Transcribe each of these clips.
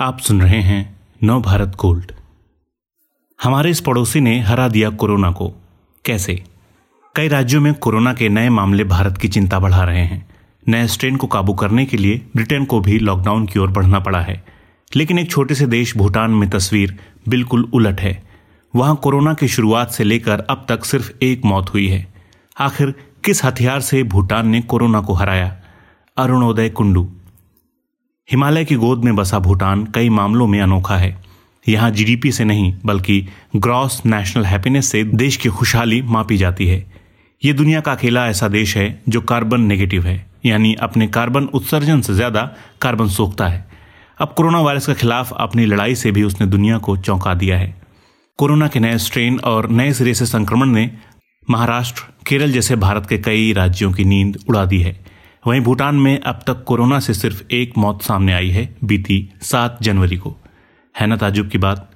आप सुन रहे हैं नव भारत गोल्ड। हमारे इस पड़ोसी ने हरा दिया कोरोना को। कैसे? कई राज्यों में कोरोना के नए मामले भारत की चिंता बढ़ा रहे हैं। नए स्ट्रेन को काबू करने के लिए ब्रिटेन को भी लॉकडाउन की ओर बढ़ना पड़ा है। लेकिन एक छोटे से देश भूटान में तस्वीर बिल्कुल उलट है। वहाँ कोरोना की शुरुआत से लेकर अब तक सिर्फ़ एक मौत हुई है। आखिर किस हथियार से भूटान ने कोरोना को हराया? अरुणोदय कुंडू। हिमालय की गोद में बसा भूटान कई मामलों में अनोखा है। यहाँ जीडीपी से नहीं, बल्कि ग्रॉस नेशनल हैप्पीनेस से देश की खुशहाली मापी जाती है। ये दुनिया का अकेला ऐसा देश है जो कार्बन नेगेटिव है, यानी अपने कार्बन उत्सर्जन से ज़्यादा कार्बन सोखता है। अब कोरोना वायरस के खिलाफ अपनी लड़ाई से भी उसने दुनिया को चौंका दिया है। कोरोना के नए स्ट्रेन और नए सिरे से संक्रमण ने महाराष्ट्र, केरल जैसे भारत के कई राज्यों की नींद उड़ा दी है। वहीं भूटान में अब तक कोरोना से सिर्फ़ एक मौत सामने आई है, बीती सात जनवरी को। है ना ताजुब की बात।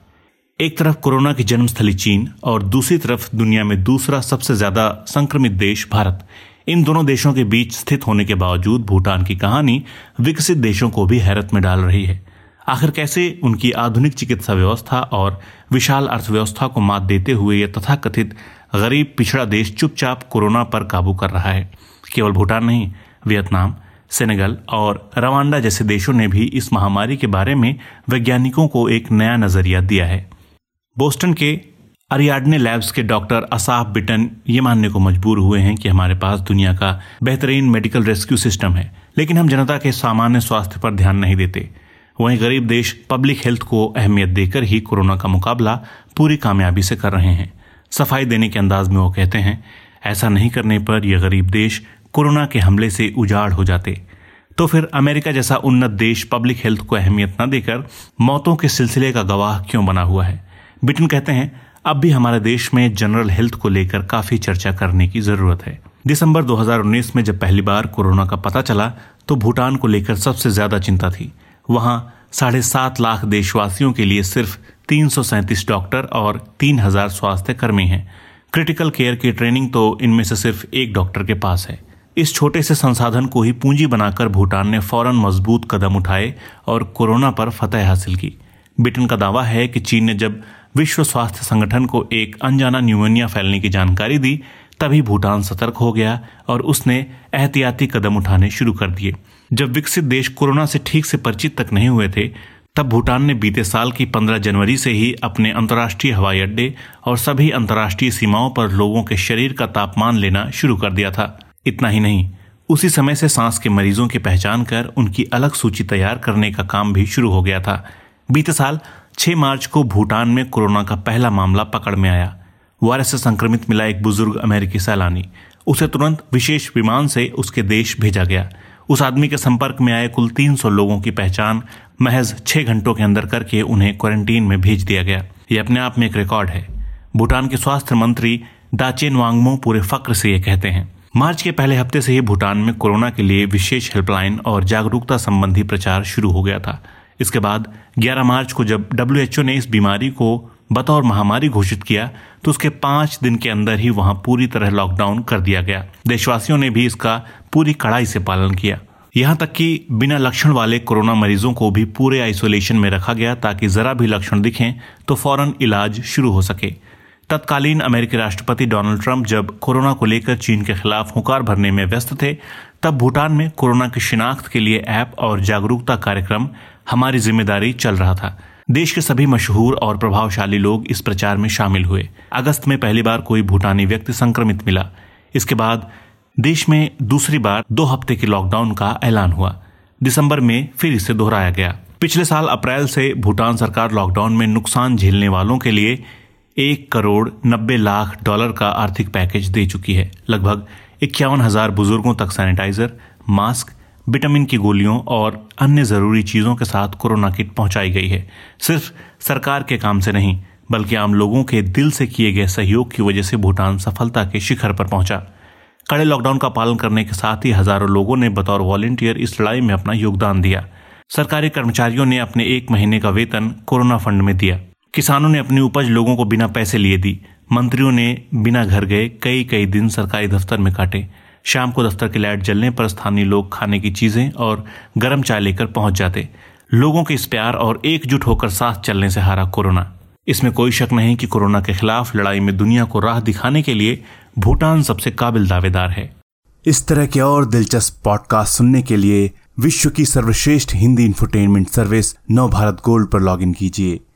एक तरफ़ कोरोना की जन्मस्थली चीन और दूसरी तरफ़ दुनिया में दूसरा सबसे ज़्यादा संक्रमित देश भारत। इन दोनों देशों के बीच स्थित होने के बावजूद भूटान की कहानी विकसित देशों को भी हैरत में डाल रही है। आखिर कैसे उनकी आधुनिक चिकित्सा व्यवस्था और विशाल अर्थव्यवस्था को मात देते हुए यह तथाकथित गरीब पिछड़ा देश चुपचाप कोरोना पर काबू कर रहा है? केवल भूटान नहीं वियतनाम, सेनेगल और रवांडा जैसे देशों ने भी इस महामारी के बारे में वैज्ञानिकों को एक नया नज़रिया दिया है। बोस्टन के अरियाडने लैब्स के डॉक्टर असाफ बिटन ये मानने को मजबूर हुए हैं कि हमारे पास दुनिया का बेहतरीन मेडिकल रेस्क्यू सिस्टम है, लेकिन हम जनता के सामान्य स्वास्थ्य पर ध्यान नहीं देते। वहीं गरीब देश पब्लिक हेल्थ को अहमियत देकर ही कोरोना का मुकाबला पूरी कामयाबी से कर रहे हैं। सफ़ाई देने के अंदाज में वो कहते हैं, ऐसा नहीं करने पर यह गरीब देश कोरोना के हमले से उजाड़ हो जाते। तो फिर अमेरिका जैसा उन्नत देश पब्लिक हेल्थ को अहमियत न देकर मौतों के सिलसिले का गवाह क्यों बना हुआ है? बिटन कहते हैं, अब भी हमारे देश में जनरल हेल्थ को लेकर काफ़ी चर्चा करने की ज़रूरत है। दिसंबर 2019 में जब पहली बार कोरोना का पता चला तो भूटान को लेकर सबसे ज़्यादा चिंता थी। वहाँ साढ़े सात लाख देशवासियों के लिए सिर्फ़ तीन सौ सैंतीस डॉक्टर और तीन हज़ार स्वास्थ्य कर्मी हैं। क्रिटिकल केयर की ट्रेनिंग तो इनमें से सिर्फ़ एक डॉक्टर के पास है। इस छोटे से संसाधन को ही पूंजी बनाकर भूटान ने फ़ौरन मज़बूत कदम उठाए और कोरोना पर फतेह हासिल की। ब्रिटेन का दावा है कि चीन ने जब विश्व स्वास्थ्य संगठन को एक अनजाना न्यूमोनिया फैलने की जानकारी दी, तभी भूटान सतर्क हो गया और उसने एहतियाती कदम उठाने शुरू कर दिए। जब विकसित देश कोरोना से ठीक से परिचित तक नहीं हुए थे, तब भूटान ने बीते साल की 15 जनवरी से ही अपने अंतर्राष्ट्रीय हवाई अड्डे और सभी अंतर्राष्ट्रीय सीमाओं पर लोगों के शरीर का तापमान लेना शुरू कर दिया था। इतना ही नहीं, उसी समय से सांस के मरीजों की पहचान कर उनकी अलग सूची तैयार करने का काम भी शुरू हो गया था। बीते साल 6 मार्च को भूटान में कोरोना का पहला मामला पकड़ में आया। वायरस से संक्रमित मिला एक बुज़ुर्ग अमेरिकी सैलानी। उसे तुरंत विशेष विमान से उसके देश भेजा गया। उस आदमी के संपर्क में आए कुल 300 लोगों की पहचान महज छह घंटों के अंदर करके उन्हें क्वारंटीन में भेज दिया गया। यह अपने आप में एक रिकॉर्ड है। भूटान के स्वास्थ्य मंत्री दाचेन वांगमो पूरे फक्र से यह कहते हैं। मार्च के पहले हफ़्ते से ही भूटान में कोरोना के लिए विशेष हेल्पलाइन और जागरूकता संबंधी प्रचार शुरू हो गया था। इसके बाद 11 मार्च को जब डब्ल्यूएचओ ने इस बीमारी को बतौर महामारी घोषित किया तो उसके पाँच दिन के अंदर ही वहाँ पूरी तरह लॉकडाउन कर दिया गया। देशवासियों ने भी इसका पूरी कड़ाई से पालन किया। यहाँ तक कि बिना लक्षण वाले कोरोना मरीजों को भी पूरे आइसोलेशन में रखा गया ताकि जरा भी लक्षण दिखें तो फ़ौरन इलाज शुरू हो सके। तत्कालीन अमेरिकी राष्ट्रपति डोनाल्ड ट्रंप जब कोरोना को लेकर चीन के खिलाफ हुकार भरने में व्यस्त थे, तब भूटान में कोरोना की शिनाख्त के लिए ऐप और जागरूकता कार्यक्रम हमारी ज़िम्मेदारी चल रहा था। देश के सभी मशहूर और प्रभावशाली लोग इस प्रचार में शामिल हुए। अगस्त में पहली बार कोई भूटानी व्यक्ति संक्रमित मिला। इसके बाद देश में दूसरी बार दो हफ़्ते के लॉकडाउन का ऐलान हुआ। दिसंबर में फिर इसे दोहराया गया। पिछले साल अप्रैल से भूटान सरकार लॉकडाउन में नुकसान झेलने वालों के लिए एक करोड़ नब्बे लाख डॉलर का आर्थिक पैकेज दे चुकी है। लगभग इक्यावन हज़ार बुज़ुर्गों तक सैनिटाइजर, मास्क, विटामिन की गोलियों और अन्य ज़रूरी चीज़ों के साथ कोरोना किट पहुंचाई गई है। सिर्फ़ सरकार के काम से नहीं, बल्कि आम लोगों के दिल से किए गए सहयोग की वजह से भूटान सफलता के शिखर पर पहुँचा। कड़े लॉकडाउन का पालन करने के साथ ही हज़ारों लोगों ने बतौर वॉलेंटियर इस लड़ाई में अपना योगदान दिया। सरकारी कर्मचारियों ने अपने एक महीने का वेतन कोरोना फंड में दिया। किसानों ने अपनी उपज लोगों को बिना पैसे लिए दी। मंत्रियों ने बिना घर गए कई कई दिन सरकारी दफ्तर में काटे। शाम को दफ्तर की लाइट जलने पर स्थानीय लोग खाने की चीज़ें और गर्म चाय लेकर पहुँच जाते। लोगों के इस प्यार और एकजुट होकर साथ चलने से हारा कोरोना। इसमें कोई शक नहीं कि कोरोना के खिलाफ लड़ाई में दुनिया को राह दिखाने के लिए भूटान सबसे काबिल दावेदार है। इस तरह के और दिलचस्प पॉडकास्ट सुनने के लिए विश्व की सर्वश्रेष्ठ Hindi infotainment service Nav Bharat gold पर लॉगिन कीजिए।